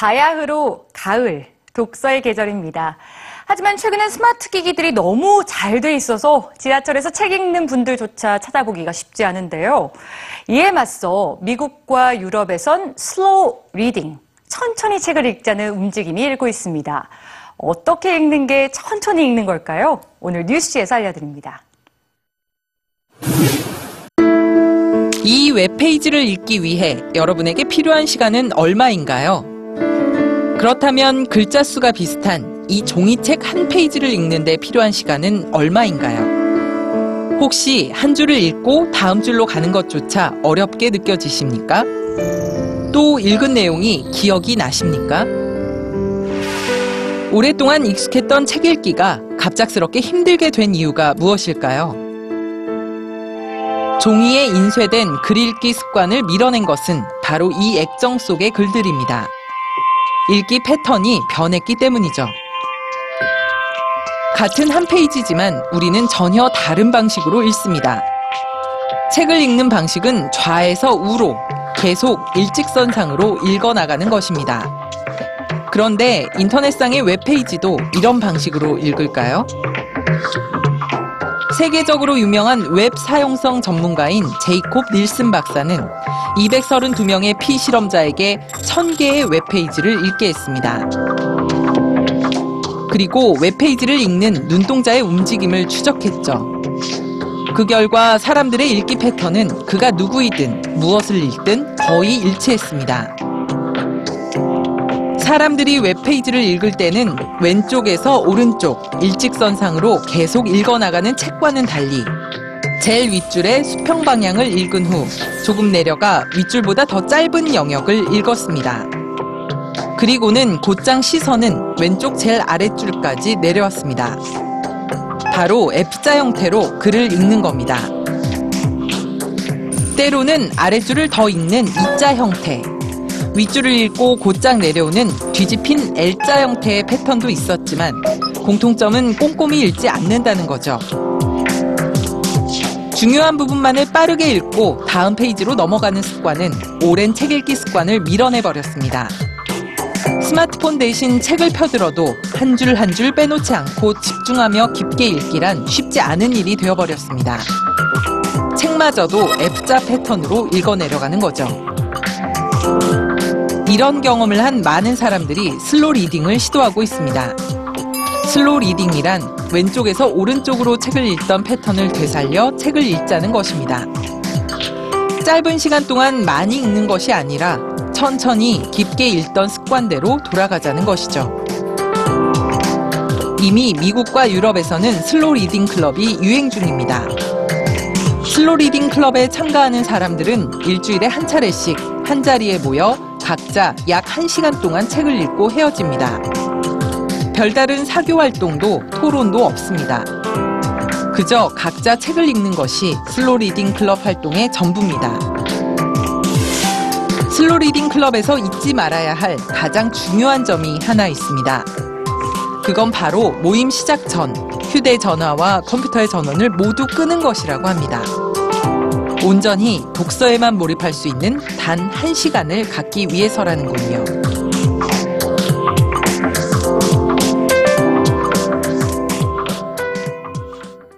바야흐로 가을, 독서의 계절입니다. 하지만 최근엔 스마트 기기들이 너무 잘 돼 있어서 지하철에서 책 읽는 분들조차 찾아보기가 쉽지 않은데요. 이에 맞서 미국과 유럽에선 slow reading, 천천히 책을 읽자는 움직임이 일고 있습니다. 어떻게 읽는 게 천천히 읽는 걸까요? 오늘 뉴스에서 알려드립니다. 이 웹페이지를 읽기 위해 여러분에게 필요한 시간은 얼마인가요? 그렇다면 글자 수가 비슷한 이 종이책 한 페이지를 읽는데 필요한 시간은 얼마인가요? 혹시 한 줄을 읽고 다음 줄로 가는 것조차 어렵게 느껴지십니까? 또 읽은 내용이 기억이 나십니까? 오랫동안 익숙했던 책 읽기가 갑작스럽게 힘들게 된 이유가 무엇일까요? 종이에 인쇄된 글 읽기 습관을 밀어낸 것은 바로 이 액정 속의 글들입니다. 읽기 패턴이 변했기 때문이죠. 같은 한 페이지지만 우리는 전혀 다른 방식으로 읽습니다. 책을 읽는 방식은 좌에서 우로 계속 일직선상으로 읽어 나가는 것입니다. 그런데 인터넷상의 웹페이지도 이런 방식으로 읽을까요? 세계적으로 유명한 웹 사용성 전문가인 제이콥 닐슨 박사는 232명의 피실험자에게 1000개의 웹페이지를 읽게 했습니다. 그리고 웹페이지를 읽는 눈동자의 움직임을 추적했죠. 그 결과 사람들의 읽기 패턴은 그가 누구이든 무엇을 읽든 거의 일치했습니다. 사람들이 웹페이지를 읽을 때는 왼쪽에서 오른쪽 일직선상으로 계속 읽어나가는 책과는 달리 제일 윗줄의 수평 방향을 읽은 후 조금 내려가 윗줄보다 더 짧은 영역을 읽었습니다. 그리고는 곧장 시선은 왼쪽 제일 아랫줄까지 내려왔습니다. 바로 F자 형태로 글을 읽는 겁니다. 때로는 아랫줄을 더 읽는 E자 형태, 윗줄을 읽고 곧장 내려오는 뒤집힌 L자 형태의 패턴도 있었지만 공통점은 꼼꼼히 읽지 않는다는 거죠. 중요한 부분만을 빠르게 읽고 다음 페이지로 넘어가는 습관은 오랜 책 읽기 습관을 밀어내 버렸습니다. 스마트폰 대신 책을 펴들어도 한줄 한 줄 빼놓지 않고 집중하며 깊게 읽기란 쉽지 않은 일이 되어버렸습니다. 책마저도 F자 패턴으로 읽어 내려가는 거죠. 이런 경험을 한 많은 사람들이 slow reading을 시도하고 있습니다. slow reading이란 왼쪽에서 오른쪽으로 책을 읽던 패턴을 되살려 책을 읽자는 것입니다. 짧은 시간 동안 많이 읽는 것이 아니라 천천히 깊게 읽던 습관대로 돌아가자는 것이죠. 이미 미국과 유럽에서는 slow reading 클럽이 유행 중입니다. slow reading 클럽에 참가하는 사람들은 일주일에 한 차례씩 한 자리에 모여 각자 약 1시간 동안 책을 읽고 헤어집니다. 별다른 사교 활동도 토론도 없습니다. 그저 각자 책을 읽는 것이 slow reading 클럽 활동의 전부입니다. slow reading 클럽에서 잊지 말아야 할 가장 중요한 점이 하나 있습니다. 그건 바로 모임 시작 전 휴대전화와 컴퓨터의 전원을 모두 끄는 것이라고 합니다. 온전히 독서에만 몰입할 수 있는 단 한시간을 갖기 위해서라는군요.